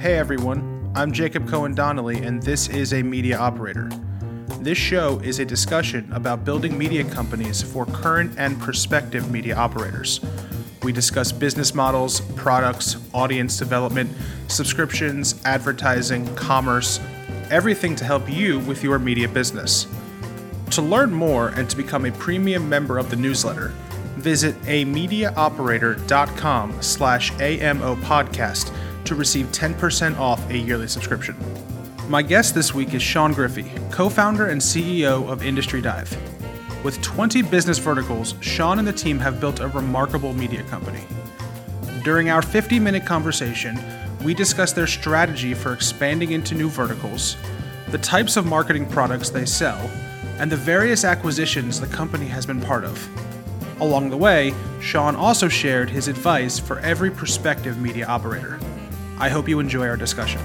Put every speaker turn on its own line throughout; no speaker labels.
Hey everyone, I'm Jacob Cohen Donnelly, and this is a media operator. This show is a discussion about building media companies for current and prospective media operators. We discuss business models, products, audience development, subscriptions, advertising, commerce, everything to help you with your media business. To learn more and to become a premium member of the newsletter, visit amediaoperator.com slash AMO podcast to receive 10% off a yearly subscription. My guest this week is Sean Griffey, co-founder and CEO of Industry Dive. With 20 business verticals, Sean and the team have built a remarkable media company. During our 50-minute conversation, we discuss their strategy for expanding into new verticals, the types of marketing products they sell, and the various acquisitions the company has been part of. Along the way, Sean also shared his advice for every prospective media operator. I hope you enjoy our discussion.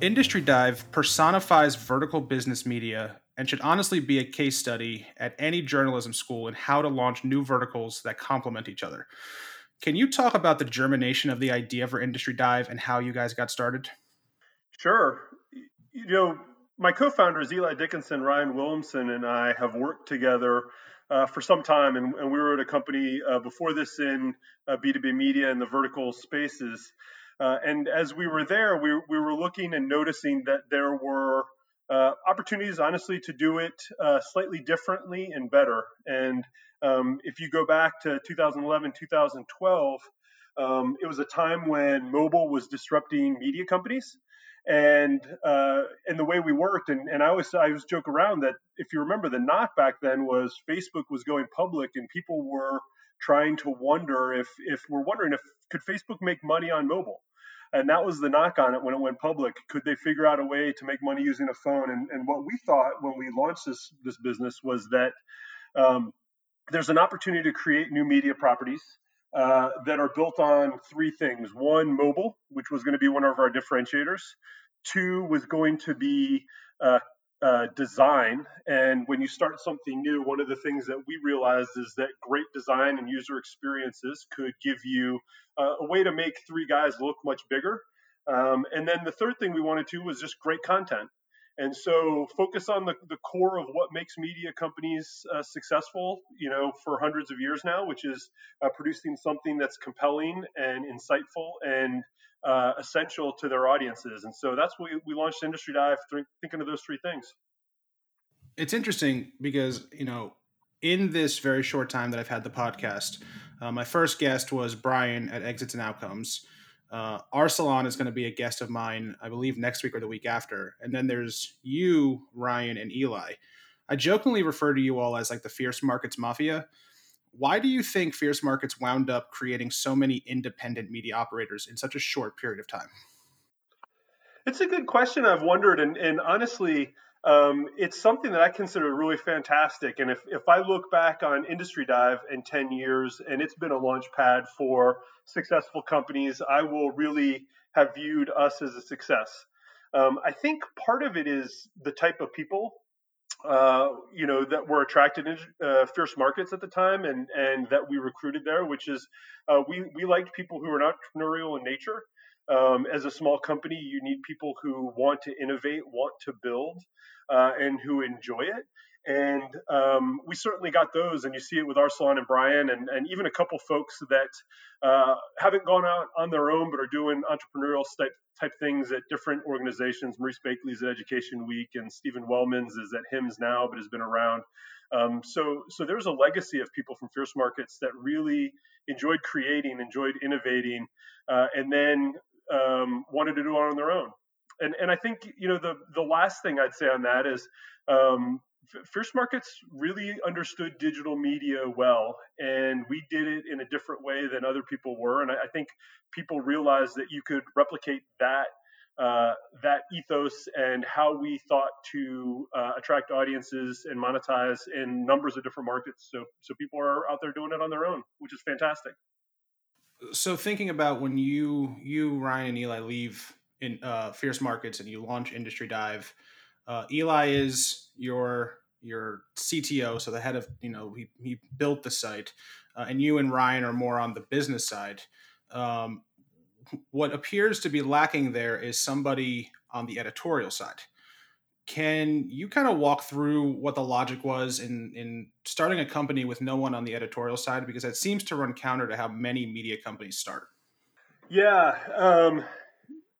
Industry Dive personifies vertical business media and should honestly be a case study at any journalism school in how to launch new verticals that complement each other. Can you talk about the germination of the idea for Industry Dive and how you guys got started?
Sure. You know, my co-founders Eli Dickinson, Ryan Williamson, and I have worked together uh, for some time, and, and, we were at a company uh, before this in B2B media and the vertical spaces. Uh, and as we were there, we, we were looking and noticing that there were uh, opportunities, honestly, to do it uh, slightly differently and better. And um, if you go back to 2011, 2012, um, it was a time when mobile was disrupting media companies and uh, and the way we worked and, and I always I always joke around that if you remember the knock back then was Facebook was going public and people were trying to wonder if if we're wondering if could Facebook make money on mobile and that was the knock on it when it went public could they figure out a way to make money using a phone and, and what we thought when we launched this this business was that um, there's an opportunity to create new media properties uh, that are built on three things. One, mobile, which was going to be one of our differentiators. Two was going to be uh, uh, design. And when you start something new, one of the things that we realized is that great design and user experiences could give you uh, a way to make three guys look much bigger. Um, and then the third thing we wanted to was just great content. And so focus on the, the core of what makes media companies uh, successful, you know, for hundreds of years now, which is uh, producing something that's compelling and insightful and uh, essential to their audiences. And so that's what we, launched Industry Dive, th- thinking of those three things.
It's interesting because, you know, in this very short time that I've had the podcast, uh, my first guest was Brian at Exits and Outcomes. Uh, Arsalan is going to be a guest of mine, I believe, next week or the week after. And then there's you, Ryan, and Eli. I jokingly refer to you all as like the Fierce Markets Mafia. Why do you think Fierce Markets wound up creating so many independent media operators in such a short period of time?
It's a good question. I've wondered, and, and honestly, um, it's something that I consider really fantastic. And if, if I look back on Industry Dive in 10 years and it's been a launch pad for successful companies, I will really have viewed us as a success. Um, I think part of it is the type of people, uh, you know, that were attracted in uh, fierce markets at the time and, and that we recruited there, which is uh, we, we liked people who were entrepreneurial in nature. Um, as a small company, you need people who want to innovate, want to build, uh, and who enjoy it. And um, we certainly got those, and you see it with Arsalan and Brian, and, and even a couple folks that uh, haven't gone out on their own but are doing entrepreneurial type, type things at different organizations. Maurice Bakley's at Education Week, and Stephen Wellman's is at HIMSS now, but has been around. Um, so, so there's a legacy of people from Fierce Markets that really enjoyed creating, enjoyed innovating, uh, and then um, wanted to do it on their own. And and I think you know the the last thing I'd say on that is um, Fierce Markets really understood digital media well, and we did it in a different way than other people were. And I, I think people realized that you could replicate that uh, that ethos and how we thought to uh, attract audiences and monetize in numbers of different markets. So so people are out there doing it on their own, which is fantastic
so thinking about when you you Ryan and Eli leave in uh, fierce markets and you launch industry dive, uh, Eli is your your CTO, so the head of you know he he built the site, uh, and you and Ryan are more on the business side. Um, what appears to be lacking there is somebody on the editorial side. Can you kind of walk through what the logic was in in starting a company with no one on the editorial side? Because that seems to run counter to how many media companies start.
Yeah, um,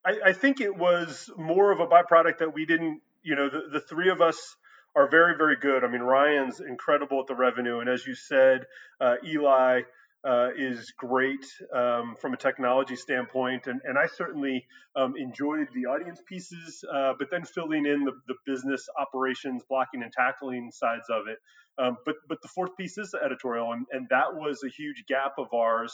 I, I, think it was more of a byproduct that we didn't. You know, the, the three of us are very, very good. I mean, Ryan's incredible at the revenue, and as you said, uh, Eli uh, is great um, from a technology standpoint, and, and I certainly um, enjoyed the audience pieces, uh, but then filling in the, the business operations, blocking and tackling sides of it. Um, but but the fourth piece is editorial, and, and that was a huge gap of ours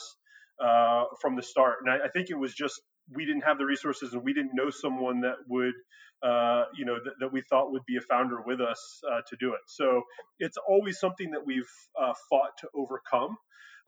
uh, from the start. And I, I, think it was just we didn't have the resources, and we didn't know someone that would. Uh, you know that, that, we thought would be a founder with us uh, to do it. So it's always something that we've uh, fought to overcome.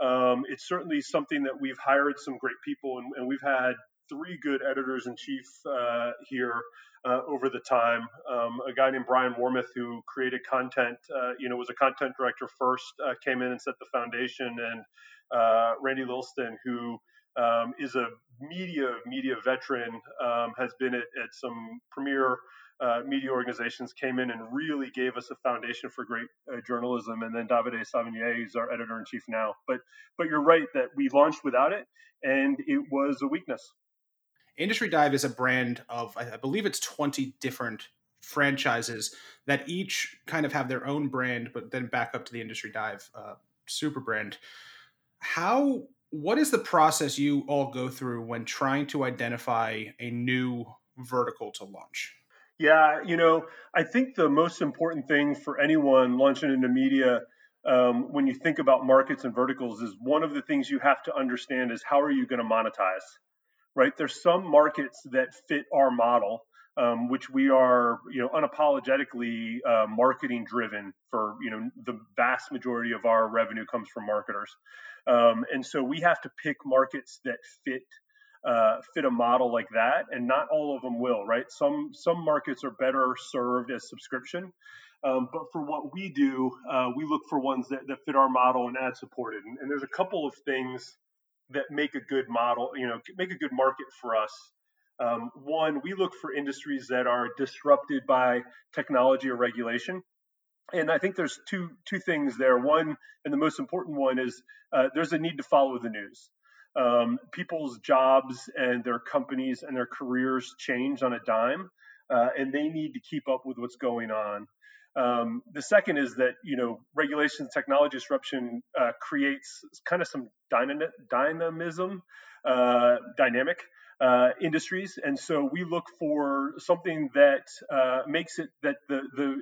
Um, it's certainly something that we've hired some great people, and, and we've had three good editors in chief uh, here uh, over the time. Um, a guy named Brian Warmoth, who created content, uh, you know, was a content director first, uh, came in and set the foundation, and uh, Randy Lilston, who um, is a media media veteran, um, has been at, at some premier uh, media organizations came in and really gave us a foundation for great uh, journalism. And then Davide Savenije, who's our editor in chief now. But but you're right that we launched without it, and it was a weakness.
Industry Dive is a brand of I believe it's 20 different franchises that each kind of have their own brand, but then back up to the Industry Dive uh, super brand. How what is the process you all go through when trying to identify a new vertical to launch?
Yeah, you know, I think the most important thing for anyone launching into media um, when you think about markets and verticals is one of the things you have to understand is how are you going to monetize, right? There's some markets that fit our model, um, which we are, you know, unapologetically uh, marketing driven for, you know, the vast majority of our revenue comes from marketers. Um, and so we have to pick markets that fit uh, fit a model like that, and not all of them will, right? Some some markets are better served as subscription, um, but for what we do, uh, we look for ones that, that fit our model and ad supported. And, and, there's a couple of things that make a good model, you know, make a good market for us. Um, one, we look for industries that are disrupted by technology or regulation. And I think there's two two things there. One, and the most important one is uh, there's a need to follow the news um, people's jobs and their companies and their careers change on a dime, uh, and they need to keep up with what's going on. Um, the second is that you know regulation, technology disruption uh, creates kind of some dyna- dynamism, uh, dynamic uh, industries, and so we look for something that uh, makes it that the the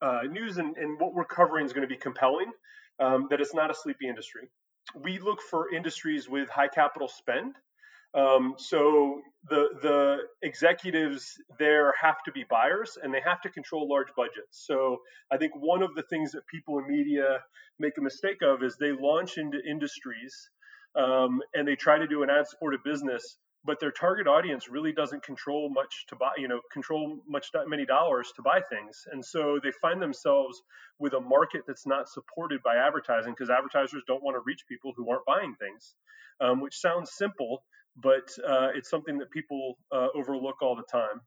uh, news and, and, what we're covering is going to be compelling, um, that it's not a sleepy industry we look for industries with high capital spend. Um, so the the executives there have to be buyers and they have to control large budgets. So I think one of the things that people in media make a mistake of is they launch into industries um, and they try to do an ad supported business but their target audience really doesn't control much to buy, you know, control much many dollars to buy things. And so they find themselves with a market that's not supported by advertising because advertisers don't want to reach people who aren't buying things, um, which sounds simple, but uh, it's something that people uh, overlook all the time.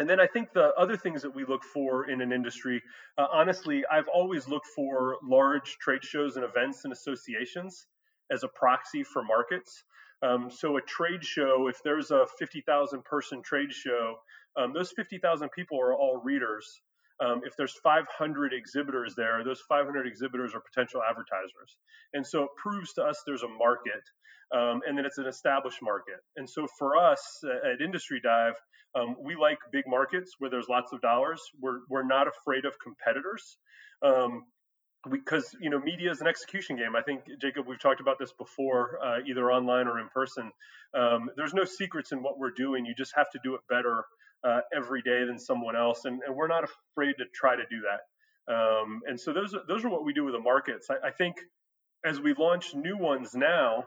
And then I think the other things that we look for in an industry, uh, honestly, I've always looked for large trade shows and events and associations as a proxy for markets. Um, so a trade show, if there's a 50,000 person trade show, um, those 50,000 people are all readers. Um, if there's 500 exhibitors there, those 500 exhibitors are potential advertisers. And so it proves to us there's a market, um, and then it's an established market. And so for us at Industry Dive, um, we like big markets where there's lots of dollars. We're, we're not afraid of competitors. Because you know media is an execution game. I think jacob we've talked about this before uh, either online or in person. Um, there's no secrets in what we're doing. You just have to do it better uh, every day than someone else and, and, we're not afraid to try to do that. Um, and so those are, those are what we do with the markets. I, I think as we launch new ones now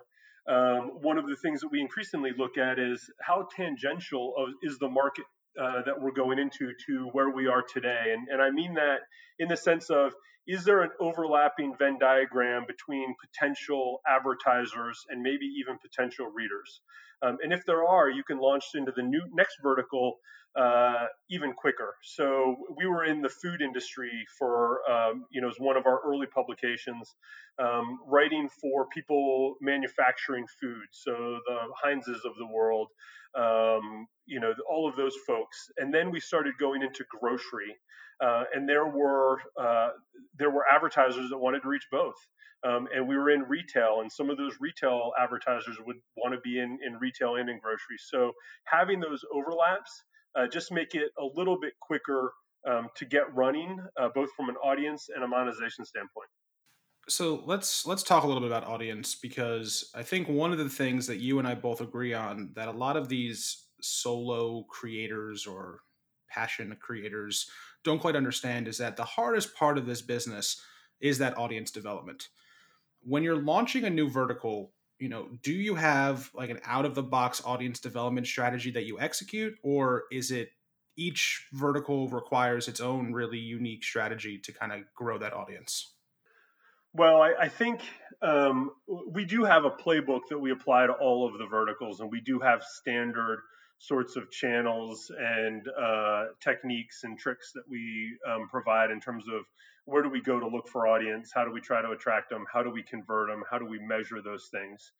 um, one of the things that we increasingly look at is how tangential of, is the market uh, that we're going into to where we are today. And, and I mean that in the sense of is there an overlapping Venn diagram between potential advertisers and maybe even potential readers? Um, and if there are, you can launch into the new next vertical uh, even quicker. So we were in the food industry for, um, you know, as one of our early publications, um, writing for people manufacturing food. So the Heinzes of the world, um, you know, all of those folks. And then we started going into grocery, uh, and there were uh, there were advertisers that wanted to reach both. Um, and we were in retail, and some of those retail advertisers would want to be in, in retail and in grocery. So having those overlaps uh, just make it a little bit quicker um, to get running, uh, both from an audience and a monetization standpoint.
So let's let's talk a little bit about audience because I think one of the things that you and I both agree on that a lot of these solo creators or passion creators don't quite understand is that the hardest part of this business is that audience development. When you're launching a new vertical, you know, do you have like an out of the box audience development strategy that you execute or is it each vertical requires its own really unique strategy to kind of grow that audience?
Well, I, I think um, we do have a playbook that we apply to all of the verticals, and we do have standard sorts of channels and uh, techniques and tricks that we um, provide in terms of where do we go to look for audience, how do we try to attract them, how do we convert them, how do we measure those things.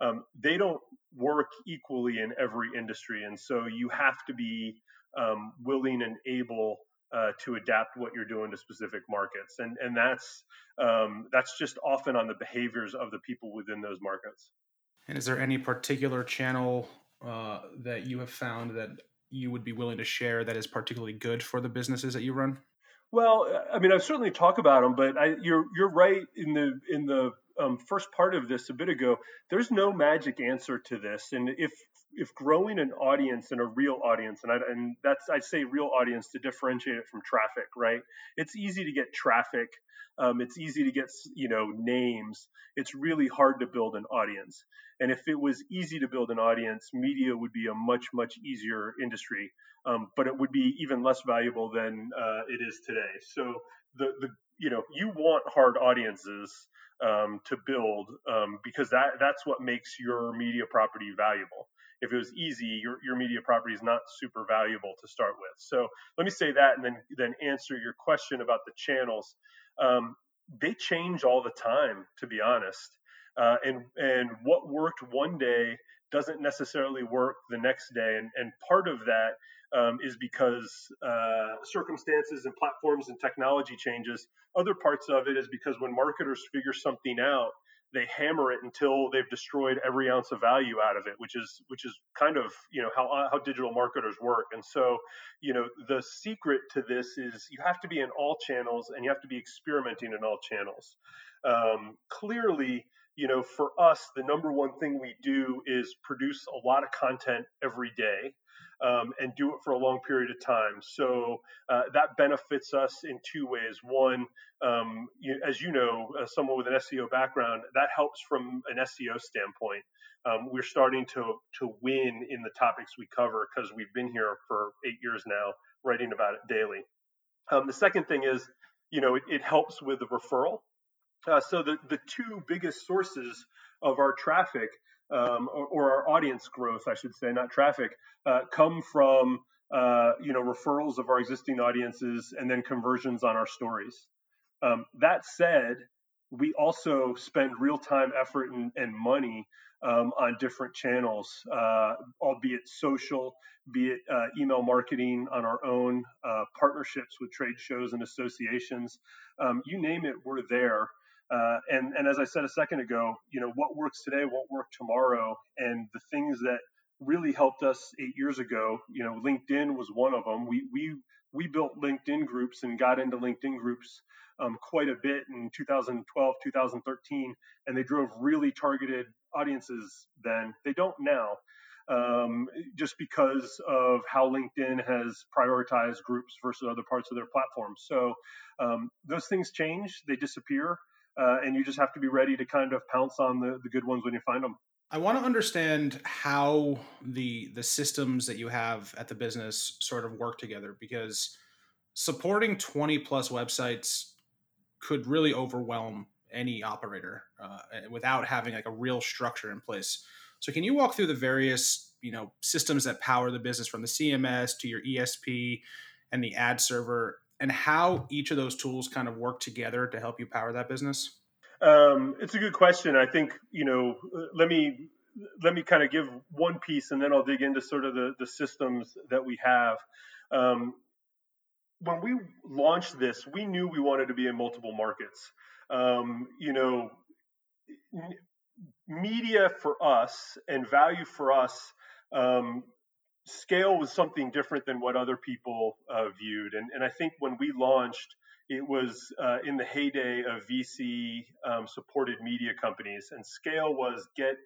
Um, they don't work equally in every industry, and so you have to be um, willing and able uh, to adapt what you're doing to specific markets, and and that's um, that's just often on the behaviors of the people within those markets.
And is there any particular channel uh, that you have found that you would be willing to share that is particularly good for the businesses that you run?
Well, I mean, I've certainly talked about them, but I, you're you're right in the in the um, first part of this a bit ago. There's no magic answer to this, and if if growing an audience and a real audience, and I, and that's I say real audience to differentiate it from traffic, right? It's easy to get traffic. Um, it's easy to get you know names. It's really hard to build an audience. And if it was easy to build an audience, media would be a much much easier industry. Um, but it would be even less valuable than uh, it is today. So the the you know you want hard audiences um, to build um, because that that's what makes your media property valuable if it was easy, your, your media property is not super valuable to start with. So let me say that and then then answer your question about the channels. Um, they change all the time, to be honest. Uh, and and what worked one day doesn't necessarily work the next day. And, and part of that um, is because uh, circumstances and platforms and technology changes. Other parts of it is because when marketers figure something out, they hammer it until they've destroyed every ounce of value out of it, which is which is kind of you know how uh, how digital marketers work. And so, you know, the secret to this is you have to be in all channels and you have to be experimenting in all channels. Um, clearly, you know, for us, the number one thing we do is produce a lot of content every day um, and do it for a long period of time. So uh, that benefits us in two ways. One, um, you, as you know, uh, someone with an SEO background, that helps from an SEO standpoint. Um, we're starting to to win in the topics we cover because we've been here for eight years now, writing about it daily. Um, the second thing is, you know, it, it helps with the referral. Uh, so the the two biggest sources of our traffic um, or, or, our audience growth, I should say, not traffic, uh, come from uh, you know referrals of our existing audiences and then conversions on our stories. Um, that said, we also spend real time effort and, and money um, on different channels, uh, albeit social, be it uh, email marketing on our own, uh, partnerships with trade shows and associations. Um, you name it, we're there. Uh, and and as I said a second ago, you know what works today won't work tomorrow, and the things that really helped us eight years ago, you know, LinkedIn was one of them. We we we built LinkedIn groups and got into LinkedIn groups um, quite a bit in 2012, 2013, and they drove really targeted audiences then. They don't now. Um, just because of how LinkedIn has prioritized groups versus other parts of their platform. So um, those things change, they disappear uh, and you just have to be ready to kind of pounce on the, the good ones when you find them.
I want to understand how the the systems that you have at the business sort of work together because supporting 20 plus websites could really overwhelm any operator uh, without having like a real structure in place. So can you walk through the various you know systems that power the business from the CMS to your ESP and the ad server and how each of those tools kind of work together to help you power that business?
Um, it's a good question. I think you know. Let me let me kind of give one piece, and then I'll dig into sort of the the systems that we have. Um, when we launched this, we knew we wanted to be in multiple markets. Um, you know, media for us and value for us um, scale was something different than what other people uh, viewed. And, and I think when we launched, it was uh, in the heyday of VC um, supported media companies, and scale was get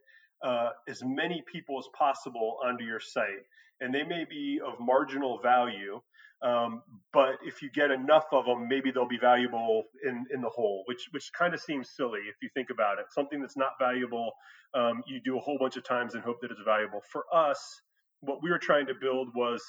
uh, as many people as possible onto your site. And they may be of marginal value, um, but if you get enough of them, maybe they'll be valuable in, in the whole, which which kind of seems silly if you think about it. Something that's not valuable, um, you do a whole bunch of times and hope that it's valuable. For us, what we were trying to build was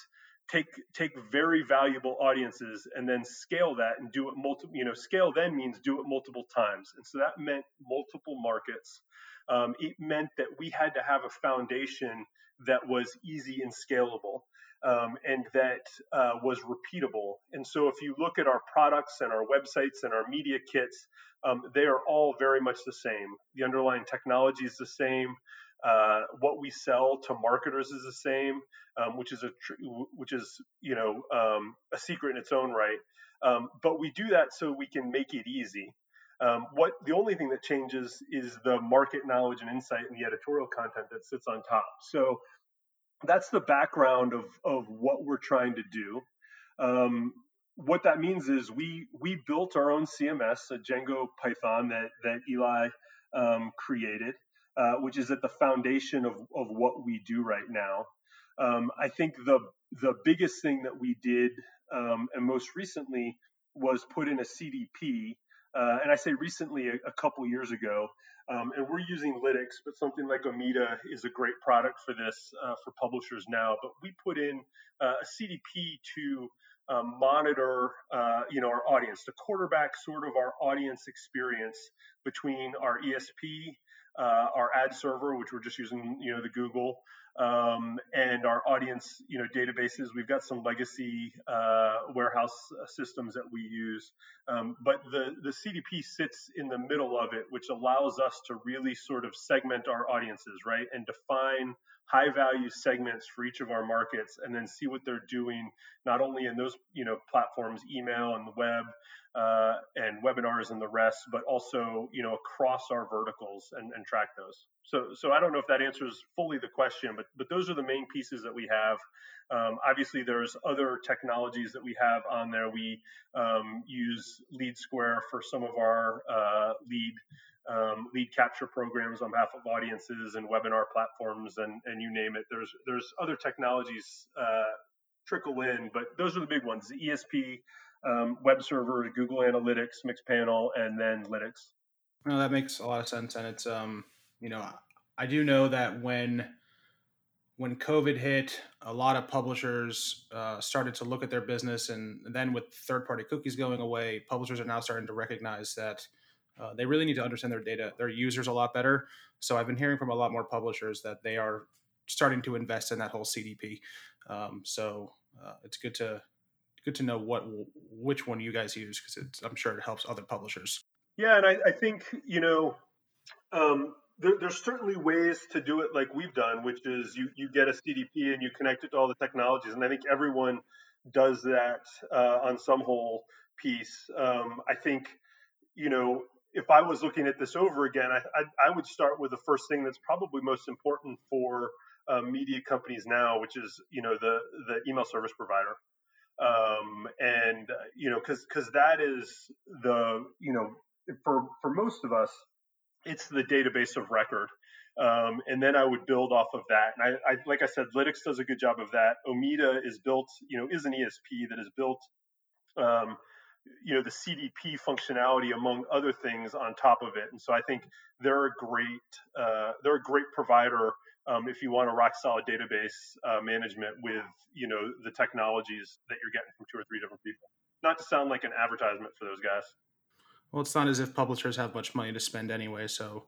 take take very valuable audiences and then scale that and do it multiple you know scale then means do it multiple times. And so that meant multiple markets. Um, it meant that we had to have a foundation that was easy and scalable um, and that uh, was repeatable. And so if you look at our products and our websites and our media kits um, they are all very much the same. The underlying technology is the same uh, what we sell to marketers is the same, um, which is a tr- which is you know um, a secret in its own right. Um, but we do that so we can make it easy. Um, what the only thing that changes is the market knowledge and insight and the editorial content that sits on top. So that's the background of of what we're trying to do. Um, what that means is we we built our own CMS, a Django Python that that Eli um, created. Uh, which is at the foundation of, of what we do right now. Um, I think the the biggest thing that we did, um, and most recently, was put in a CDP. Uh, and I say recently, a, a couple years ago, um, and we're using Lytics, but something like Omeda is a great product for this uh, for publishers now. But we put in uh, a CDP to um, monitor, uh, you know, our audience, to quarterback sort of our audience experience between our ESP uh, our ad server, which we're just using, you know, the Google, um, and our audience, you know, databases. We've got some legacy uh, warehouse systems that we use, um, but the the CDP sits in the middle of it, which allows us to really sort of segment our audiences, right, and define high value segments for each of our markets and then see what they're doing not only in those you know platforms email and the web uh, and webinars and the rest, but also you know across our verticals and, and track those. So so I don't know if that answers fully the question, but but those are the main pieces that we have. Um, obviously, there's other technologies that we have on there. We um, use Lead Square for some of our uh, lead um, lead capture programs on behalf of audiences and webinar platforms and, and you name it. There's there's other technologies uh, trickle in, but those are the big ones: the ESP, um, web server, Google Analytics, Mixpanel, and then Lytics.
No, that makes a lot of sense, and it's um, you know, I do know that when when COVID hit, a lot of publishers uh, started to look at their business, and then with third-party cookies going away, publishers are now starting to recognize that uh, they really need to understand their data, their users a lot better. So I've been hearing from a lot more publishers that they are starting to invest in that whole CDP. Um, so uh, it's good to good to know what which one you guys use because I'm sure it helps other publishers.
Yeah, and I, I think you know um, there, there's certainly ways to do it like we've done, which is you you get a CDP and you connect it to all the technologies, and I think everyone does that uh, on some whole piece. Um, I think you know if I was looking at this over again, I, I, I would start with the first thing that's probably most important for uh, media companies now, which is you know the the email service provider um, and uh, you know because because that is the you know for for most of us it's the database of record um, and then I would build off of that. And I, I, like I said, Lytics does a good job of that. Omeda is built, you know, is an ESP that is built, um, you know, the CDP functionality among other things on top of it. And so I think they're a great, uh, they're a great provider um, if you want a rock solid database uh, management with you know the technologies that you're getting from two or three different people. Not to sound like an advertisement for those guys.
Well, it's not as if publishers have much money to spend anyway, so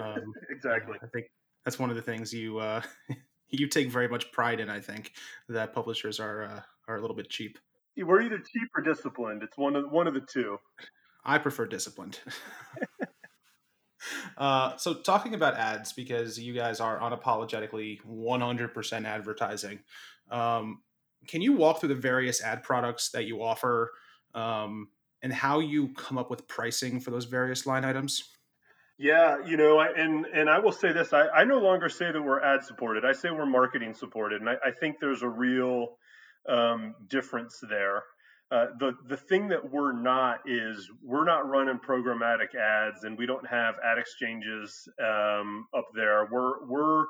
um, exactly.
I think that's one of the things you uh, you take very much pride in. I think that publishers are uh, are a little bit cheap.
We're either cheap or disciplined. It's one of one of the two.
I prefer disciplined. uh, so talking about ads because you guys are unapologetically 100% advertising. Um, can you walk through the various ad products that you offer um, and how you come up with pricing for those various line items?
Yeah, you know, and and I will say this: I, I no longer say that we're ad supported. I say we're marketing supported, and I, I think there's a real um, difference there. Uh, the the thing that we're not is we're not running programmatic ads, and we don't have ad exchanges um, up there. We're we're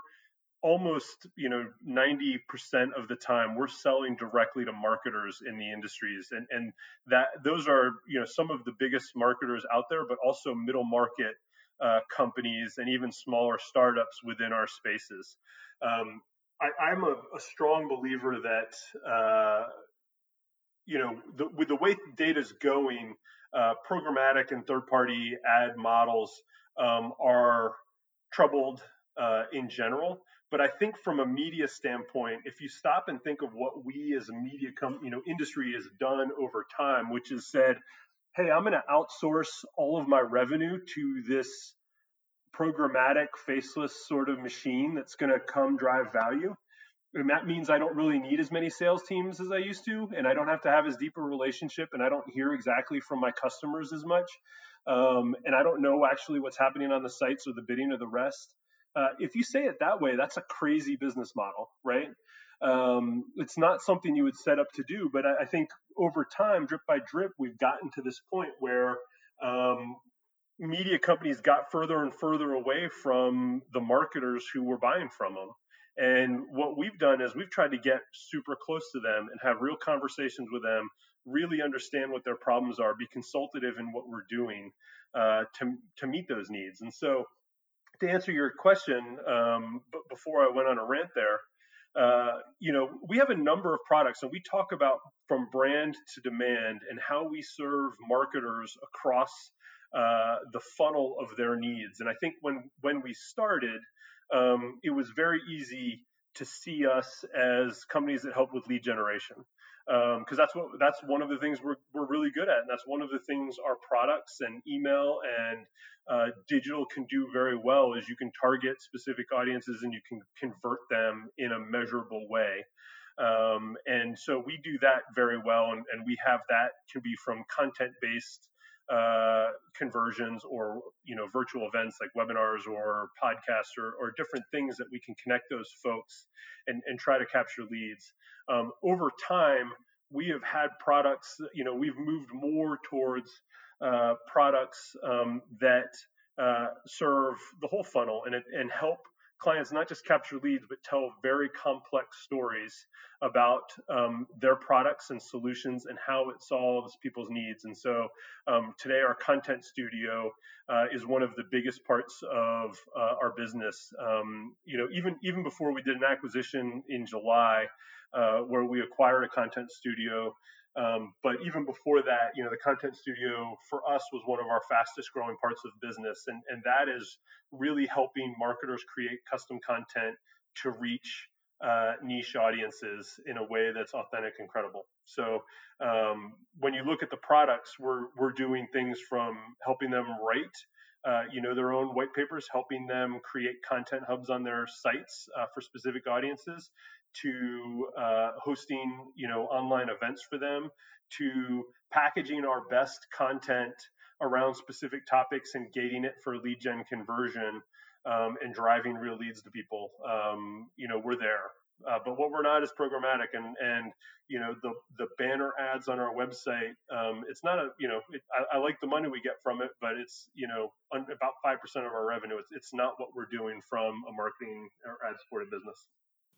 almost you know 90% of the time we're selling directly to marketers in the industries. And and that those are you know some of the biggest marketers out there but also middle market uh, companies and even smaller startups within our spaces. Um, I, am a, a, strong believer that uh, you know the, with the way data is going uh, programmatic and third party ad models um, are troubled uh, in general but I think from a media standpoint, if you stop and think of what we as a media com- you know industry has done over time, which is said, hey, I'm going to outsource all of my revenue to this programmatic faceless sort of machine that's going to come drive value. And that means I don't really need as many sales teams as I used to, and I don't have to have as deep a relationship, and I don't hear exactly from my customers as much. Um, and I don't know actually what's happening on the sites or the bidding or the rest. Uh, if you say it that way, that's a crazy business model, right? Um, it's not something you would set up to do, but I, I, think over time, drip by drip, we've gotten to this point where um, media companies got further and further away from the marketers who were buying from them. And what we've done is we've tried to get super close to them and have real conversations with them, really understand what their problems are, be consultative in what we're doing uh, to to meet those needs. And so to answer your question, um, before I went on a rant there, uh, you know, we have a number of products, and we talk about from brand to demand and how we serve marketers across uh, the funnel of their needs. And I think when when we started, um, it was very easy to see us as companies that help with lead generation because um, that's what that's one of the things we're, we're really good at and that's one of the things our products and email and uh, digital can do very well is you can target specific audiences and you can convert them in a measurable way. Um, and so we do that very well and, and we have that can be from content based uh, conversions or you know virtual events like webinars or podcasts or, or, different things that we can connect those folks and, and try to capture leads. Um, over time we have had products you know we've moved more towards uh, products um, that uh, serve the whole funnel and, and help clients not just capture leads, but tell very complex stories about um, their products and solutions and how it solves people's needs. And so um, today, our content studio uh, is one of the biggest parts of uh, our business. Um, you know, even even before we did an acquisition in July, uh, where we acquired a content studio. Um, but even before that, you know, the content studio for us was one of our fastest growing parts of business. And, and that is really helping marketers create custom content to reach uh, niche audiences in a way that's authentic and credible. So um, when you look at the products, we're, we're doing things from helping them write uh, you know their own white papers, helping them create content hubs on their sites uh, for specific audiences, to uh, hosting you know online events for them to packaging our best content around specific topics and gating it for lead gen conversion um, and driving real leads to people. Um, you know we're there. Uh, but what we're not is programmatic and and you know the the banner ads on our website um, it's not a you know it, I, I, like the money we get from it but it's you know un, about five percent of our revenue. It's, it's not what we're doing from a marketing or ad supported business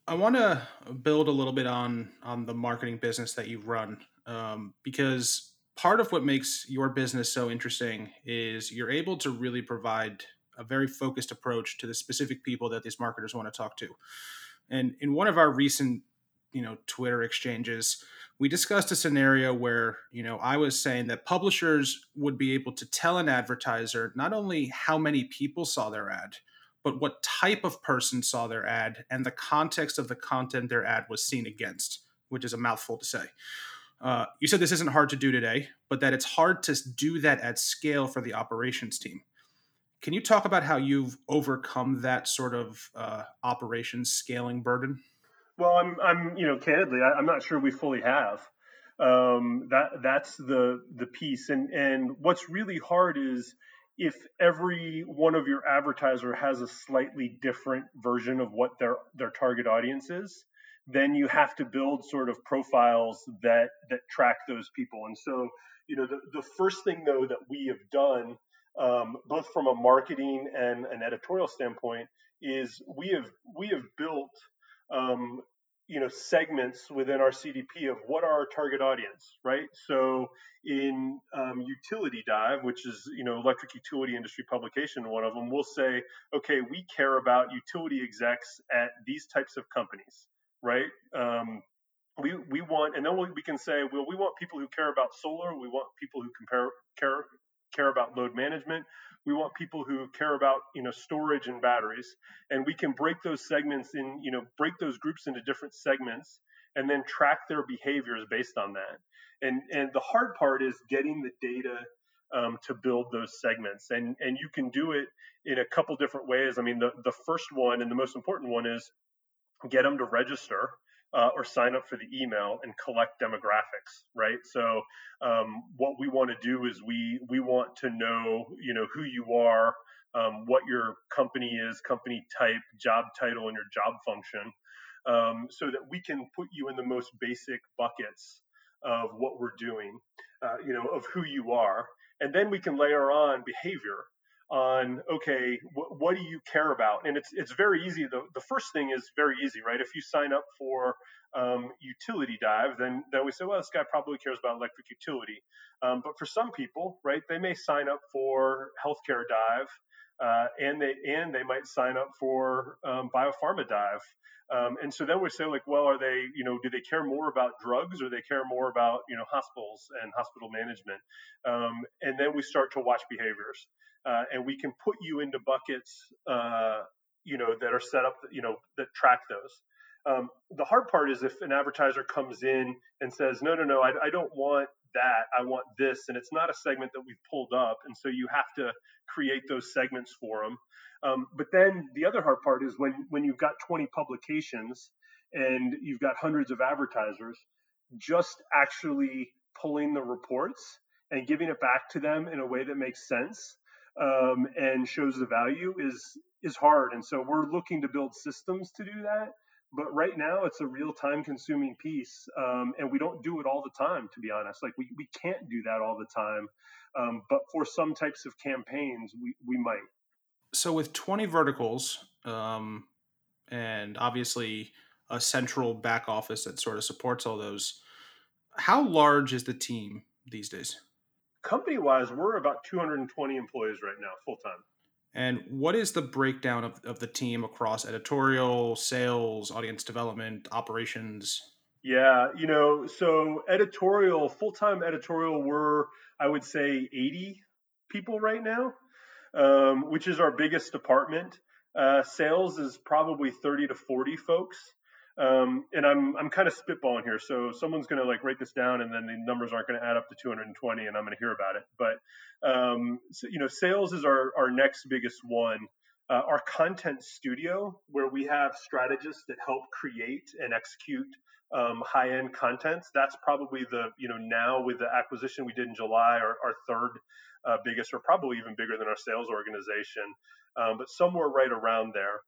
I want to build a little bit on on the marketing business that you run um, because part of what makes your business so interesting is you're able to really provide a very focused approach to the specific people that these marketers want to talk to. And in one of our recent you know Twitter exchanges, we discussed a scenario where you know I was saying that publishers would be able to tell an advertiser not only how many people saw their ad, but what type of person saw their ad and the context of the content their ad was seen against, which is a mouthful to say. Uh, you said this isn't hard to do today, but that it's hard to do that at scale for the operations team. Can you talk about how you've overcome that sort of uh, operations scaling burden?
Well, I'm, I'm, you know, candidly, I, am not sure we fully have. Um, that that's the the piece, and and what's really hard is if every one of your advertiser has a slightly different version of what their their target audience is, then you have to build sort of profiles that that track those people. And so, you know, the, the first thing though that we have done, um, both from a marketing and an editorial standpoint, is we have we have built um, you know segments within our CDP of what are our target audience, right? So in um, utility dive, which is you know electric utility industry publication, one of them, we'll say, okay, we care about utility execs at these types of companies, right? Um, we, we want, and then we, we can say, well, we want people who care about solar. We want people who compare, care care about load management. We want people who care about you know storage and batteries, and we can break those segments in you know break those groups into different segments, and then track their behaviors based on that. And and the hard part is getting the data um, to build those segments, and and you can do it in a couple different ways. I mean, the the first one and the most important one is get them to register uh, or sign up for the email and collect demographics, right? So um, what we want to do is we we want to know you know who you are, um, what your company is, company type, job title, and your job function, um, so that we can put you in the most basic buckets of what we're doing, uh, you know, of who you are, and then we can layer on behavior on okay wh- what do you care about? And it's it's very easy the, the first thing is very easy right? If you sign up for um, utility dive then then we say well this guy probably cares about electric utility. Um, but for some people right they may sign up for healthcare dive uh, and they and they might sign up for um, biopharma dive. Um, and so then we say like well are they you know do they care more about drugs or they care more about you know hospitals and hospital management? Um, and then we start to watch behaviors. Uh, and we can put you into buckets, uh, you know, that are set up, you know, that track those. Um, the hard part is if an advertiser comes in and says, no, no, no, I, I don't want that. I want this. And it's not a segment that we've pulled up. And so you have to create those segments for them. Um, but then the other hard part is when, when you've got 20 publications and you've got hundreds of advertisers, just actually pulling the reports and giving it back to them in a way that makes sense um, and shows the value is is hard. And so we're looking to build systems to do that. But right now, it's a real time consuming piece, um, and we don't do it all the time. To be honest, like we, we can't do that all the time. Um, but for some types of campaigns, we we might.
So with twenty verticals, um, and obviously a central back office that sort of supports all those, how large is the team these days?
company wise, we're about 220 employees right now, full time.
And what is the breakdown of, of the team across editorial, sales, audience development, operations?
Yeah, you know, so editorial, full time editorial, we're, I would say, 80 people right now, um, which is our biggest department. Uh, sales is probably 30 to 40 folks. Um, and I'm I'm kind of spitballing here, so someone's going to like write this down, and then the numbers aren't going to add up to 220, and I'm going to hear about it. But um, so, you know, sales is our our next biggest one. Uh, our content studio, where we have strategists that help create and execute um, high-end content. That's probably the you know now with the acquisition we did in July, our, our third uh, biggest, or probably even bigger than our sales organization, um, but somewhere right around there.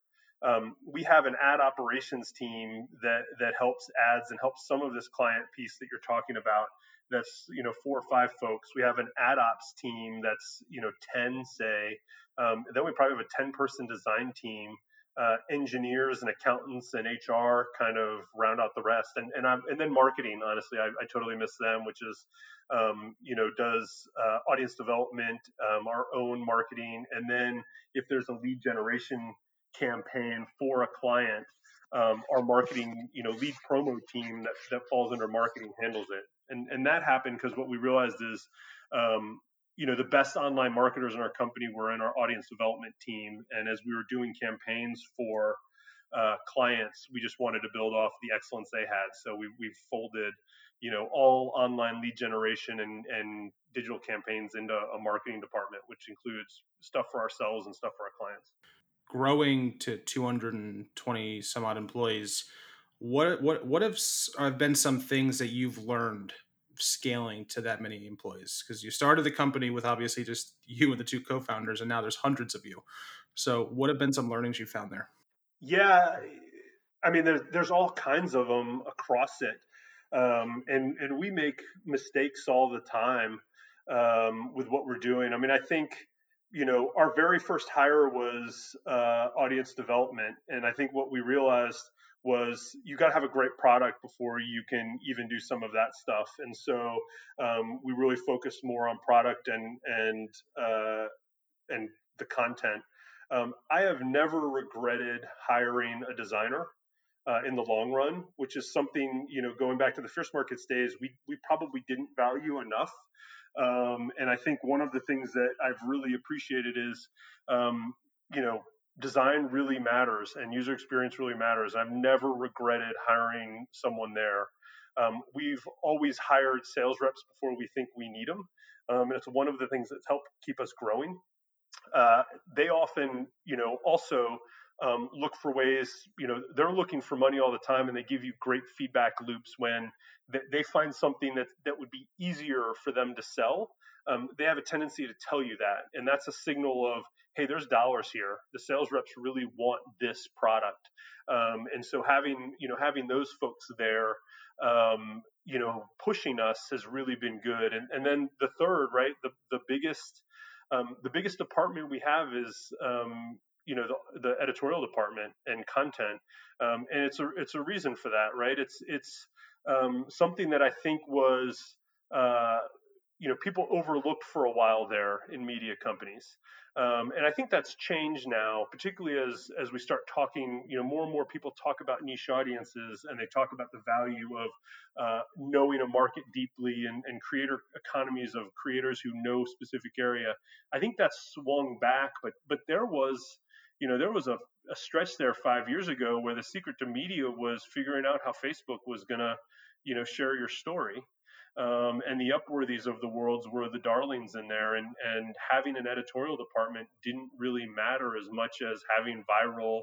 Um, we have an ad operations team that that helps ads and helps some of this client piece that you're talking about. That's you know four or five folks. We have an ad ops team that's you know ten say. Um, then we probably have a ten person design team. Uh, engineers and accountants and HR kind of round out the rest, and and, I'm, and then marketing. Honestly, I, I totally miss them, which is um, you know does uh, audience development, um, our own marketing, and then if there's a lead generation campaign for a client, um, our marketing, you know, lead promo team that, that falls under marketing handles it. And, and that happened because what we realized is, um, you know, the best online marketers in our company were in our audience development team. And as we were doing campaigns for uh, clients, we just wanted to build off the excellence they had. So we, we folded, you know, all online lead generation and, and digital campaigns into a marketing department, which includes stuff for ourselves and stuff for our clients
growing to 220 some odd employees, what what what have, have been some things that you've learned scaling to that many employees? Because you started the company with obviously just you and the two co-founders, and now there's hundreds of you. So, what have been some learnings you found there?
Yeah, I mean, there's there's all kinds of them across it, um, and and we make mistakes all the time um, with what we're doing. I mean, I think you know, our very first hire was uh, audience development, and I think what we realized was you got to have a great product before you can even do some of that stuff. And so um, we really focused more on product and and uh, and the content. Um, I have never regretted hiring a designer. Uh, in the long run, which is something you know, going back to the Fierce Markets days, we we probably didn't value enough. Um, and I think one of the things that I've really appreciated is, um, you know, design really matters and user experience really matters. I've never regretted hiring someone there. Um, we've always hired sales reps before we think we need them. Um, and it's one of the things that's helped keep us growing. Uh, they often, you know, also um, look for ways, you know, they're looking for money all the time and they give you great feedback loops when they find something that, that would be easier for them to sell. Um, they have a tendency to tell you that. And that's a signal of, hey, there's dollars here. The sales reps really want this product. Um, and so having, you know, having those folks there, um, you know, pushing us has really been good. And, and then the third, right, the, the biggest, um, the biggest department we have is um, you know the, the editorial department and content um, and it's a it's a reason for that right? It's it's um, something that I think was uh, you know people overlooked for a while there in media companies. Um, and I think that's changed now particularly as as we start talking you know more and more people talk about niche audiences and they talk about the value of uh, knowing a market deeply and, and creator economies of creators who know specific area. I think that's swung back but but there was you know, there was a, a stretch there five years ago where the secret to media was figuring out how Facebook was going to, you know, share your story. Um, and the Upworthies of the worlds were the darlings in there, and and having an editorial department didn't really matter as much as having viral,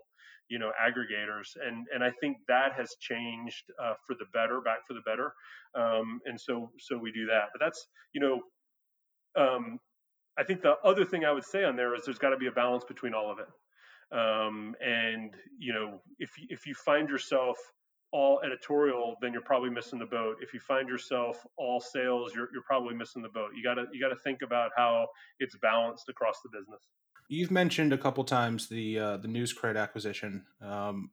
you know, aggregators, and and I think that has changed uh, for the better, back for the better, um, and so so we do that. But that's you know, um, I think the other thing I would say on there is there's got to be a balance between all of it. Um, and you know, if if you find yourself all editorial, then you're probably missing the boat. If you find yourself all sales, you're you're probably missing the boat. You gotta you gotta think about how it's balanced across the business.
You've mentioned a couple times the uh, the NewsCred acquisition. Um,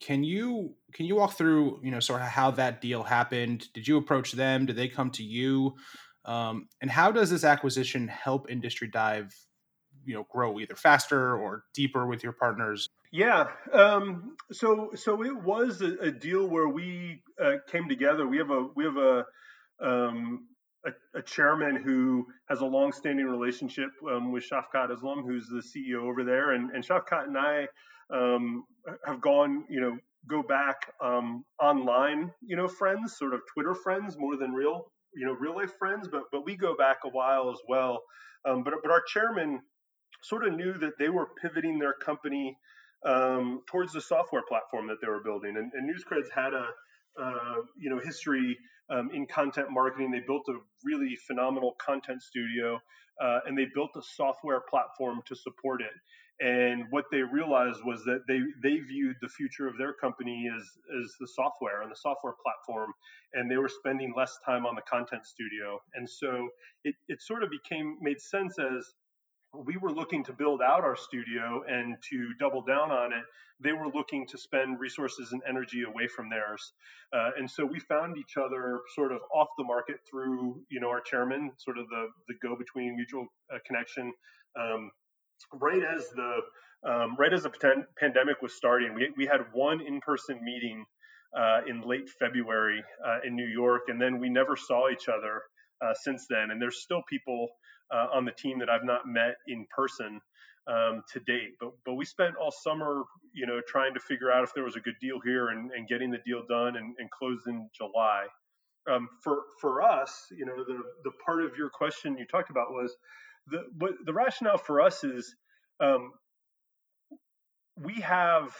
can you can you walk through you know sort of how that deal happened? Did you approach them? Did they come to you? Um, and how does this acquisition help Industry Dive you know grow either faster or deeper with your partners?
Yeah um, so so it was a, a deal where we uh, came together. We have a we have a um, a, a, chairman who has a long-standing relationship um, with Shafqat Islam, who's the CEO over there, and, and Shafqat and I um, have gone, you know, go back um, online, you know, friends, sort of Twitter friends more than real, you know, real life friends, but but we go back a while as well. Um, but but our chairman sort of knew that they were pivoting their company um, towards the software platform that they were building. And, and NewsCreds had a uh, you know history um, in content marketing. They built a really phenomenal content studio, uh, and they built a software platform to support it. And what they realized was that they they viewed the future of their company as as the software and the software platform, and they were spending less time on the content studio. And so it it sort of became made sense as we were looking to build out our studio and to double down on it. They were looking to spend resources and energy away from theirs, uh, and so we found each other sort of off the market through, you know, our chairman, sort of the the go-between mutual uh, connection. Um, right as the um, right as the pan- pandemic was starting, we, we had one in person meeting uh, in late February uh, in New York, and then we never saw each other uh, since then. And there's still people uh, on the team that I've not met in person um, to date. But but we spent all summer, you know, trying to figure out if there was a good deal here and, and getting the deal done and, and closed in July. Um, for for us, you know, the the part of your question you talked about was the what the rationale for us is um, we have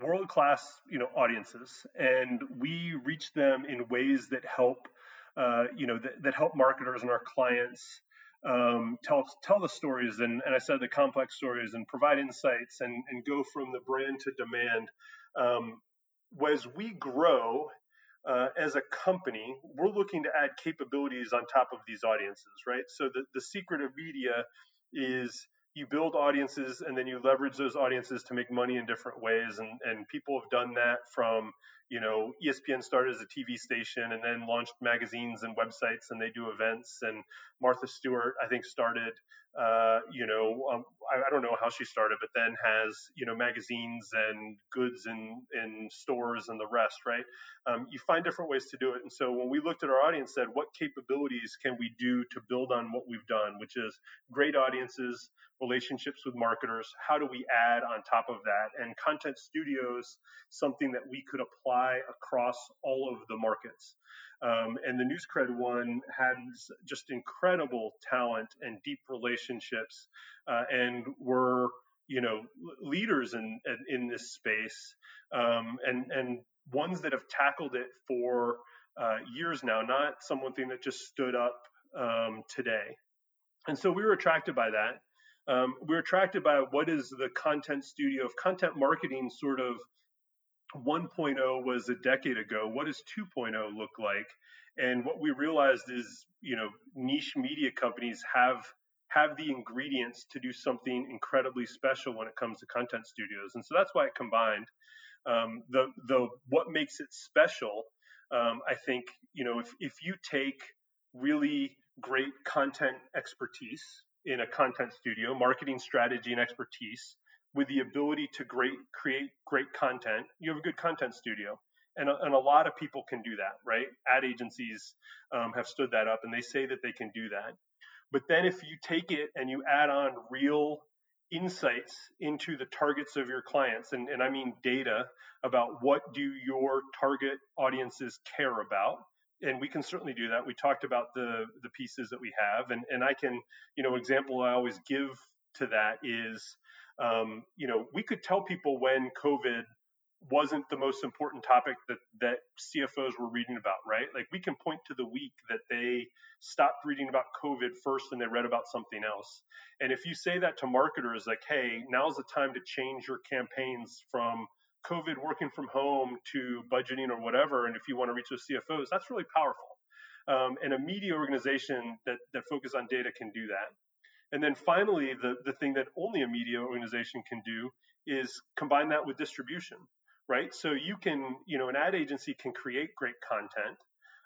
world class you know audiences and we reach them in ways that help uh, you know that, that help marketers and our clients um, tell tell the stories and, and I said the complex stories and provide insights and, and go from the brand to demand. Um, as we grow uh, as a company, we're looking to add capabilities on top of these audiences, right? So the, the secret of media is you build audiences and then you leverage those audiences to make money in different ways. And, and people have done that from you know, ESPN started as a TV station and then launched magazines and websites, and they do events. And Martha Stewart, I think, started, uh, you know, um, I, I, don't know how she started, but then has, you know, magazines and goods in in stores and the rest, right? Um, you find different ways to do it. And so when we looked at our audience, said, what capabilities can we do to build on what we've done, which is great audiences, relationships with marketers. How do we add on top of that? And content studios, something that we could apply across all of the markets. Um, and the NewsCred one has just incredible talent and deep relationships, uh, and we're you know leaders in in this space, um, and and ones that have tackled it for uh, years now, not something that just stood up um, today. And so we were attracted by that um, we're attracted by what is the content studio of content marketing sort of 1.0 was a decade ago what does 2.0 look like? And what we realized is you know niche media companies have have the ingredients to do something incredibly special when it comes to content studios. And so that's why it combined. Um, the the what makes it special um, i think you know if, if you take really great content expertise in a content studio, marketing strategy and expertise, with the ability to great create great content, you have a good content studio. And a, and a lot of people can do that, right? Ad agencies um, have stood that up and they say that they can do that. But then if you take it and you add on real insights into the targets of your clients, and, and I mean data about what do your target audiences care about, and we can certainly do that. We talked about the the pieces that we have, and and I can, you know, example I always give to that is, um, you know, we could tell people when COVID wasn't the most important topic that that CFOs were reading about, right? Like we can point to the week that they stopped reading about COVID first and they read about something else. And if you say that to marketers, like, hey, now's the time to change your campaigns from COVID working from home to budgeting or whatever, and if you want to reach those CFOs, that's really powerful. Um, and a media organization that, that focus on data can do that. And then finally, the, the thing that only a media organization can do is combine that with distribution, right? So you can, you know, an ad agency can create great content,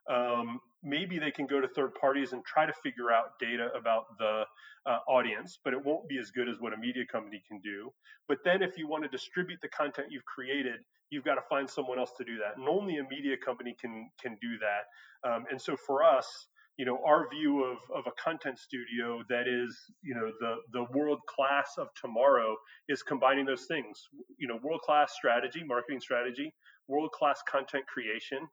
um, maybe they can go to third parties and try to figure out data about the uh, audience, but it won't be as good as what a media company can do. But then if you want to distribute the content you've created, you've got to find someone else to do that, and only a media company can can do that. Um, and so for us, you know, our view of, of a content studio that is, you know, the the world class of tomorrow is combining those things. You know, world class strategy, marketing strategy, world class content creation,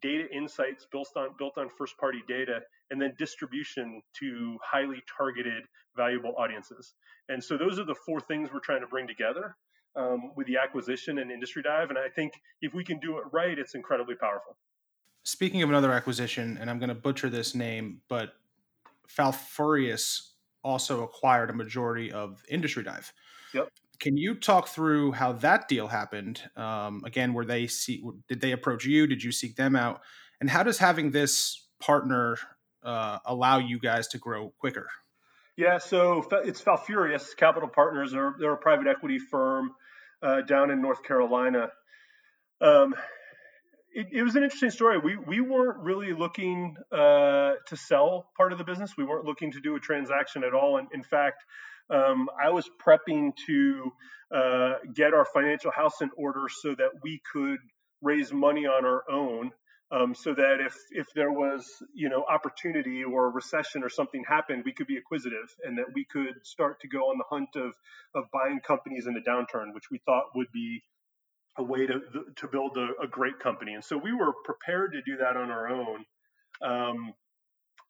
data insights built on built on first party data and then distribution to highly targeted valuable audiences. And so those are the four things we're trying to bring together um, with the acquisition and industry dive. And i think if we can do it right it's incredibly powerful
speaking of another acquisition and i'm going to butcher this name but Falfurrias also acquired a majority of industry dive
yep
can you talk through how that deal happened? Um, again, were they see did they approach you? Did you seek them out? And how does having this partner uh, allow you guys to grow quicker?
Yeah, so it's Falfurrias Capital Partners. They're, they're a private equity firm uh, down in North Carolina. Um, it, it, was an interesting story. We we weren't really looking uh, to sell part of the business. We weren't looking to do a transaction at all. And in fact, um, I was prepping to uh, get our financial house in order so that we could raise money on our own. Um, so that if if there was you know opportunity or a recession or something happened, we could be acquisitive and that we could start to go on the hunt of of buying companies in a downturn, which we thought would be a way to to build a, a great company. And so we were prepared to do that on our own. Um,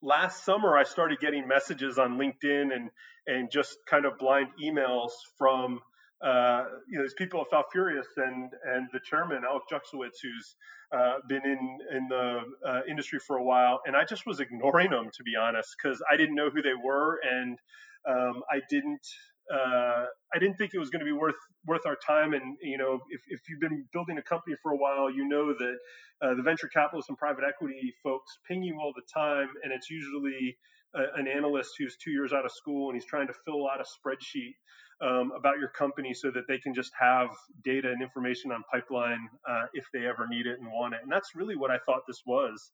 last summer, I started getting messages on LinkedIn and and just kind of blind emails from uh, you know, these people at Falfurrias and and the chairman Alec Juxowitz, who's uh, been in in the uh, industry for a while, and I just was ignoring them to be honest, because I didn't know who they were, and um, I didn't uh, I didn't think it was going to be worth worth our time. And you know, if, if you've been building a company for a while, you know that uh, the venture capitalists and private equity folks ping you all the time, and it's usually a, an analyst who's two years out of school and he's trying to fill out a spreadsheet um, about your company so that they can just have data and information on pipeline uh, if they ever need it and want it. And that's really what I thought this was.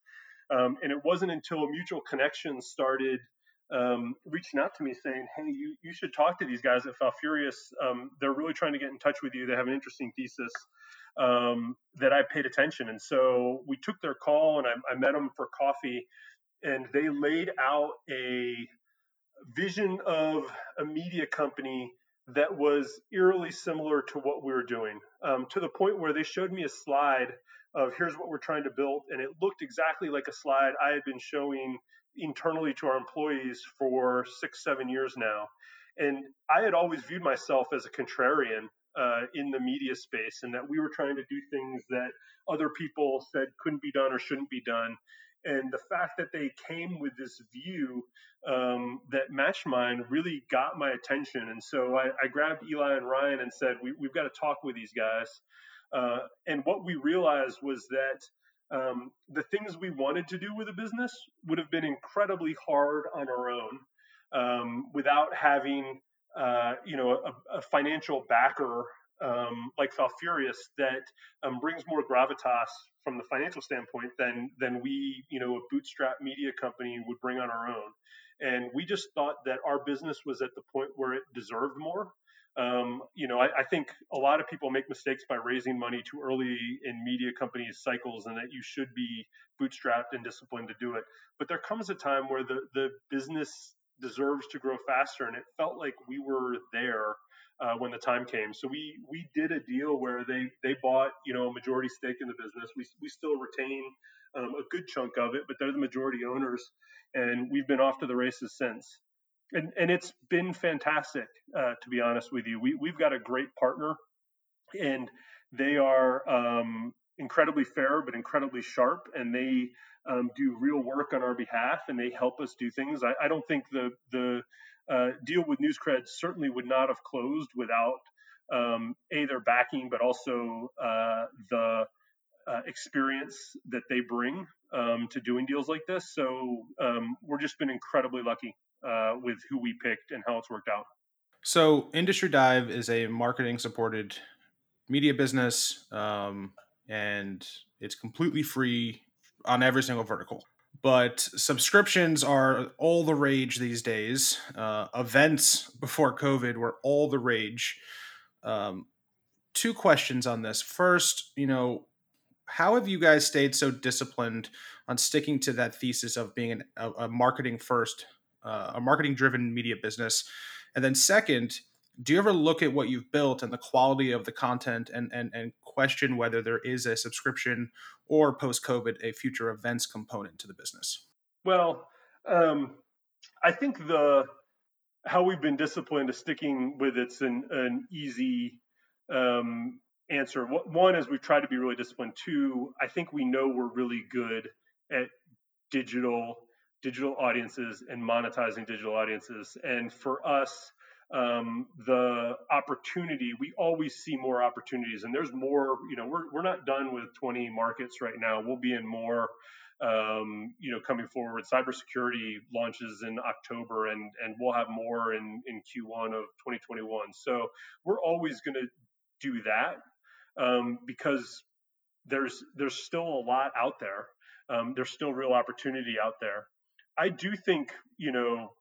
Um, and it wasn't until mutual connections started um, reaching out to me saying, "Hey, you you should talk to these guys at Falfurrias. Um, they're really trying to get in touch with you. They have an interesting thesis." Um, that I paid attention, and so we took their call, and I, I met them for coffee, and they laid out a vision of a media company that was eerily similar to what we were doing, um, to the point where they showed me a slide of here's what we're trying to build, and it looked exactly like a slide I had been showing internally to our employees for six, seven years now. And I had always viewed myself as a contrarian uh, in the media space, and that we were trying to do things that other people said couldn't be done or shouldn't be done. And the fact that they came with this view um, that matched mine really got my attention. And so I, I grabbed Eli and Ryan and said, we, have got to talk with these guys. Uh, and what we realized was that um, the things we wanted to do with a business would have been incredibly hard on our own um, without having, uh, you know, a, a financial backer um, like Falfurrias that um, brings more gravitas from the financial standpoint than than we, you know, a bootstrap media company would bring on our own. And we just thought that our business was at the point where it deserved more. Um, you know, I, I, think a lot of people make mistakes by raising money too early in media companies' cycles, and that you should be bootstrapped and disciplined to do it. But there comes a time where the the business deserves to grow faster, and it felt like we were there uh, when the time came. So we we did a deal where they they bought you know a majority stake in the business. We we still retain um, a good chunk of it, but they're the majority owners, and we've been off to the races since. And and it's been fantastic uh, to be honest with you. We we've got a great partner, and they are um, incredibly fair but incredibly sharp, and they um, do real work on our behalf, and they help us do things. I, I don't think the the uh, deal with NewsCred certainly would not have closed without um, a their backing, but also uh, the uh, experience that they bring um, to doing deals like this. So um, we're just been incredibly lucky uh, with who we picked and how it's worked out.
So Industry Dive is a marketing supported media business, um, and it's completely free on every single vertical but subscriptions are all the rage these days. Uh, events before COVID were all the rage. Um, two questions on this. First, you know, how have you guys stayed so disciplined on sticking to that thesis of being an, a, a, marketing first, uh, a marketing driven media business? And then second, do you ever look at what you've built and the quality of the content and and, and question whether there is a subscription or post COVID a future events component to the business?
Well, um, I think the how we've been disciplined is sticking with it's an, an easy um, answer. One is we've tried to be really disciplined. Two, I think we know we're really good at digital digital audiences and monetizing digital audiences. And for us, um, the opportunity, we always see more opportunities, and there's more. You know, we're we're not done with 20 markets right now. We'll be in more. Um, you know, coming forward, cybersecurity launches in October, and and we'll have more in in Q1 of 2021. So we're always going to do that um, because there's there's still a lot out there. Um, there's still real opportunity out there. I do think you know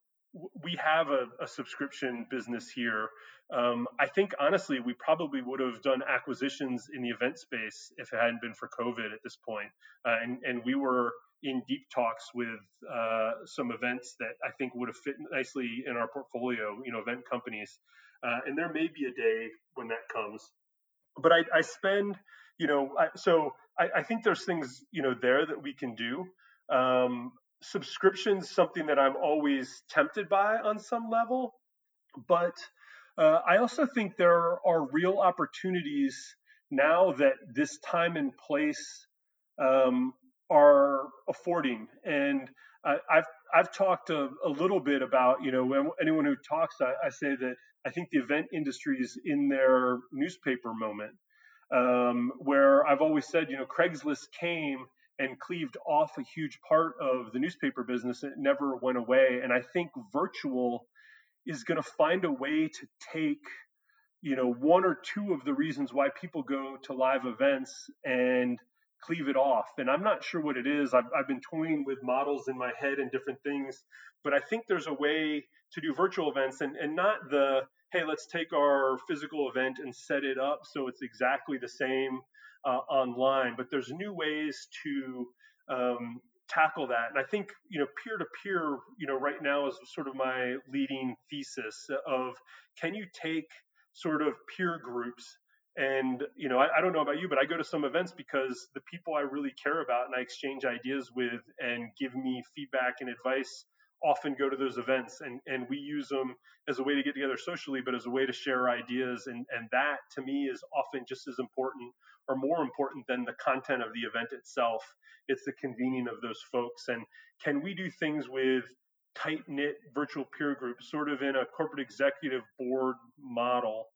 we have a, a subscription business here. Um, I think honestly, we probably would have done acquisitions in the event space if it hadn't been for COVID at this point. Uh, and, and we were in deep talks with uh, some events that I think would have fit nicely in our portfolio, you know, event companies. Uh, and there may be a day when that comes. But I, I spend, you know, I, so I, I, think there's things, you know, there that we can do. Um, subscriptions something that I'm always tempted by on some level, but uh, I also think there are real opportunities now that this time and place um, are affording. And I, I've I've talked a, a, little bit about you know anyone who talks, I, I, say that I think the event industry is in their newspaper moment, um, where I've always said you know Craigslist came and cleaved off a huge part of the newspaper business. It never went away, and I think virtual is going to find a way to take you know one or two of the reasons why people go to live events and cleave it off and i'm not sure what it is I've, I've been toying with models in my head and different things but i think there's a way to do virtual events and, and not the hey let's take our physical event and set it up so it's exactly the same online but there's new ways to um, tackle that. And I think, you know, peer to peer, you know, right now is sort of my leading thesis of can you take sort of peer groups and you know I, I, don't know about you but i go to some events because the people i really care about and i exchange ideas with and give me feedback and advice often go to those events and, and we use them as a way to get together socially but as a way to share ideas and, and that to me is often just as important or more important than the content of the event itself it's the convening of those folks and can we do things with tight knit virtual peer groups sort of in a corporate executive board model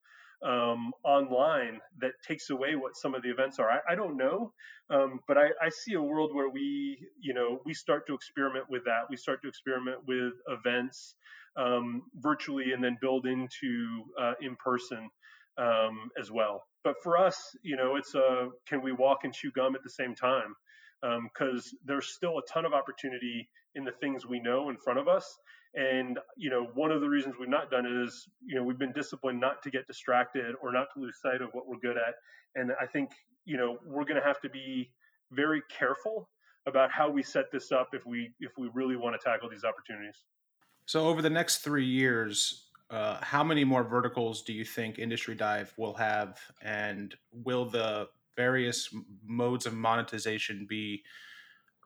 um, online that takes away what some of the events are. I, I don't know, um, but I, I, see a world where we, you know, we start to experiment with that. We start to experiment with events um, virtually and then build into uh, in person um, as well. But for us, you know, it's a can we walk and chew gum at the same time? Because um, there's still a ton of opportunity in the things we know in front of us and you know, one of the reasons we've not done it is, you know, we've been disciplined not to get distracted or not to lose sight of what we're good at. And I think, you know, we're going to have to be very careful about how we set this up if we if we really want to tackle these opportunities.
So over the next three years, uh, how many more verticals do you think Industry Dive will have, and will the various modes of monetization be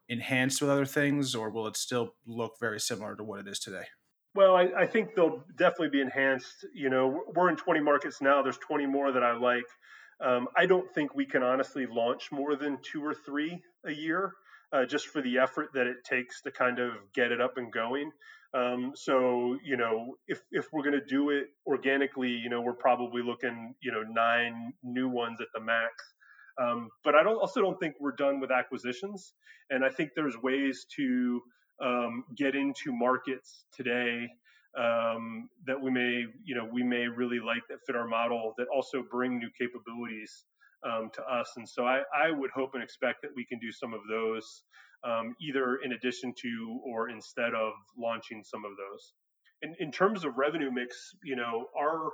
enhanced with other things, or will it still look very similar to what it is today?
Well, I, I, think they'll definitely be enhanced. You know, we're in 20 markets now. There's 20 more that I like. Um, I don't think we can honestly launch more than two or three a year, uh, just for the effort that it takes to kind of get it up and going. Um, so, you know, if if we're going to do it organically, you know, we're probably looking, you know, nine new ones at the max. Um, but I don't also don't think we're done with acquisitions, and I think there's ways to um, get into markets today um, that we may you know we may really like that fit our model that also bring new capabilities um, to us. And so I, I, would hope and expect that we can do some of those um, either in addition to or instead of launching some of those. In, in terms of revenue mix, you know our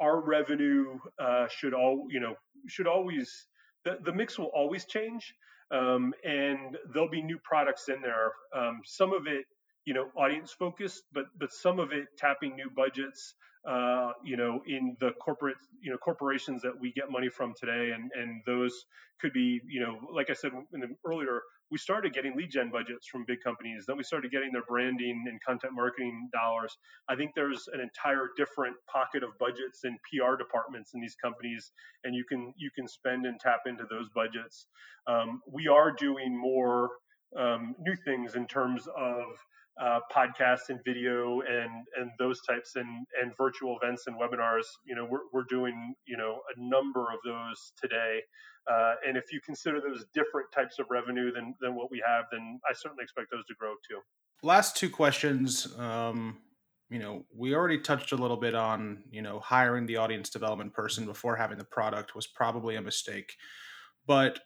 our revenue uh, should all you know should always the, the mix will always change um, and there'll be new products in there um, some of it you know audience focused but but some of it tapping new budgets uh, you know in the corporate you know corporations that we get money from today and and those could be you know like i said in the earlier we started getting lead gen budgets from big companies. Then we started getting their branding and content marketing dollars. I think there's an entire different pocket of budgets and PR departments in these companies, and you can you can spend and tap into those budgets. Um, we are doing more um, new things in terms of uh, podcasts and video and and those types and and virtual events and webinars. You know, we're we're doing you know a number of those today. Uh, and if you consider those different types of revenue than than what we have, then I certainly expect those to grow too.
Last two questions. Um, you know, we already touched a little bit on you know hiring the audience development person before having the product was probably a mistake, but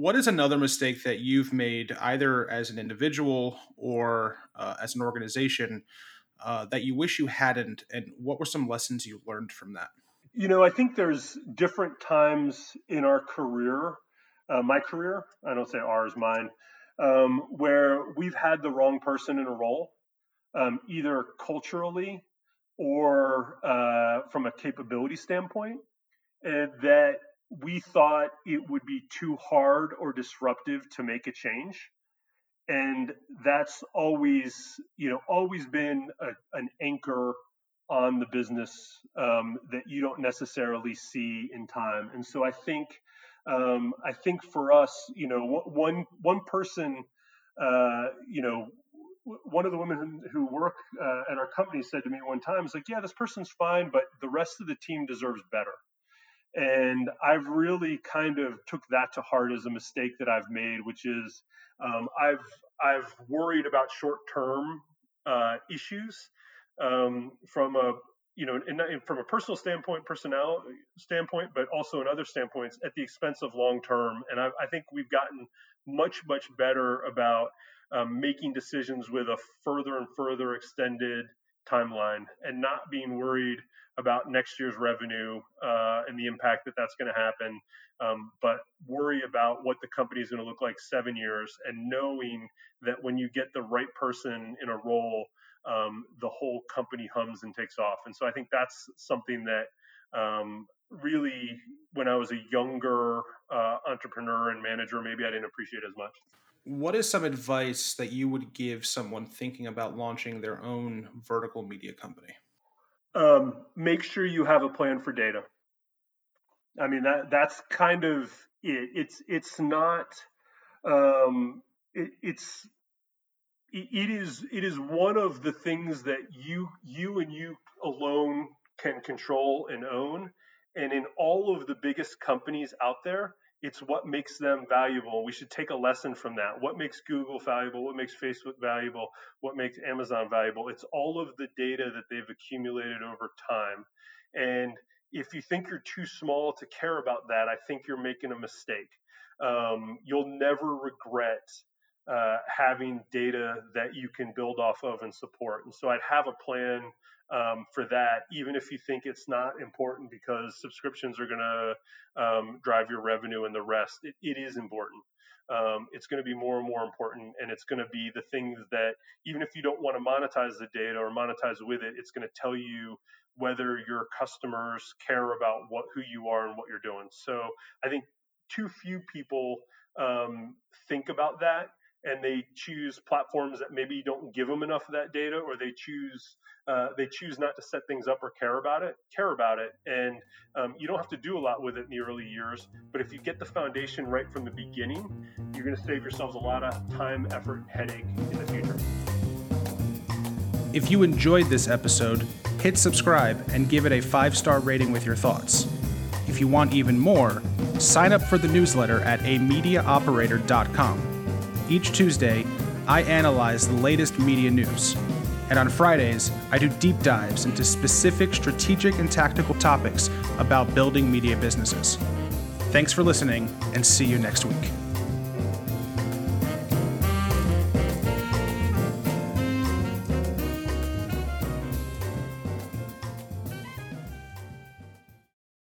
what is another mistake that you've made either as an individual or uh, as an organization uh, that you wish you hadn't, and what were some lessons you learned from that?
You know, I think there's different times in our career, uh, my career, I don't say ours, mine, um, where we've had the wrong person in a role, um, either culturally or uh, from a capability standpoint, and that we thought it would be too hard or disruptive to make a change and that's always you know always been a, an anchor on the business um, that you don't necessarily see in time and so i think um, i think for us you know one one person uh, you know one of the women who work uh, at our company said to me one time, "It's like, yeah, this person's fine, but the rest of the team deserves better." And I've really kind of took that to heart as a mistake that I've made, which is um, I've I've worried about short term uh, issues um, from a you know in, in, from a personal standpoint, personnel standpoint, but also in other standpoints at the expense of long term. And I, I, think we've gotten much much better about um, making decisions with a further and further extended timeline and not being worried about next year's revenue uh, and the impact that that's going to happen, um, but worry about what the company is going to look like seven years and knowing that when you get the right person in a role, um, the whole company hums and takes off. And so I think that's something that um, really, when I was a younger uh, entrepreneur and manager, maybe I didn't appreciate as much.
What is some advice that you would give someone thinking about launching their own vertical media company?
um, make sure you have a plan for data. I mean that that's kind of it. It's it's not um, it, it's it is it is one of the things that you you and you alone can control and own. And in all of the biggest companies out there, it's what makes them valuable. We should take a lesson from that. What makes Google valuable? What makes Facebook valuable? What makes Amazon valuable? It's all of the data that they've accumulated over time. And if you think you're too small to care about that, I think you're making a mistake. Um, you'll never regret uh, having data that you can build off of and support. And so I'd have a plan um, for that, even if you think it's not important because subscriptions are going to um, drive your revenue and the rest. it, it is important. Um, it's going to be more and more important, and it's going to be the things that even if you don't want to monetize the data or monetize with it, it's going to tell you whether your customers care about what who you are and what you're doing. So I think too few people um, think about that and they choose platforms that maybe don't give them enough of that data or they choose uh, they choose not to set things up or care about it care about it and um, you don't have to do a lot with it in the early years but if you get the foundation right from the beginning you're going to save yourselves a lot of time effort headache in the future.
If you enjoyed this episode hit subscribe and give it a five star rating with your thoughts. If you want even more sign up for the newsletter at amediaoperator.com each Tuesday, I analyze the latest media news. And on Fridays, I do deep dives into specific strategic and tactical topics about building media businesses. Thanks for listening, and see you next week.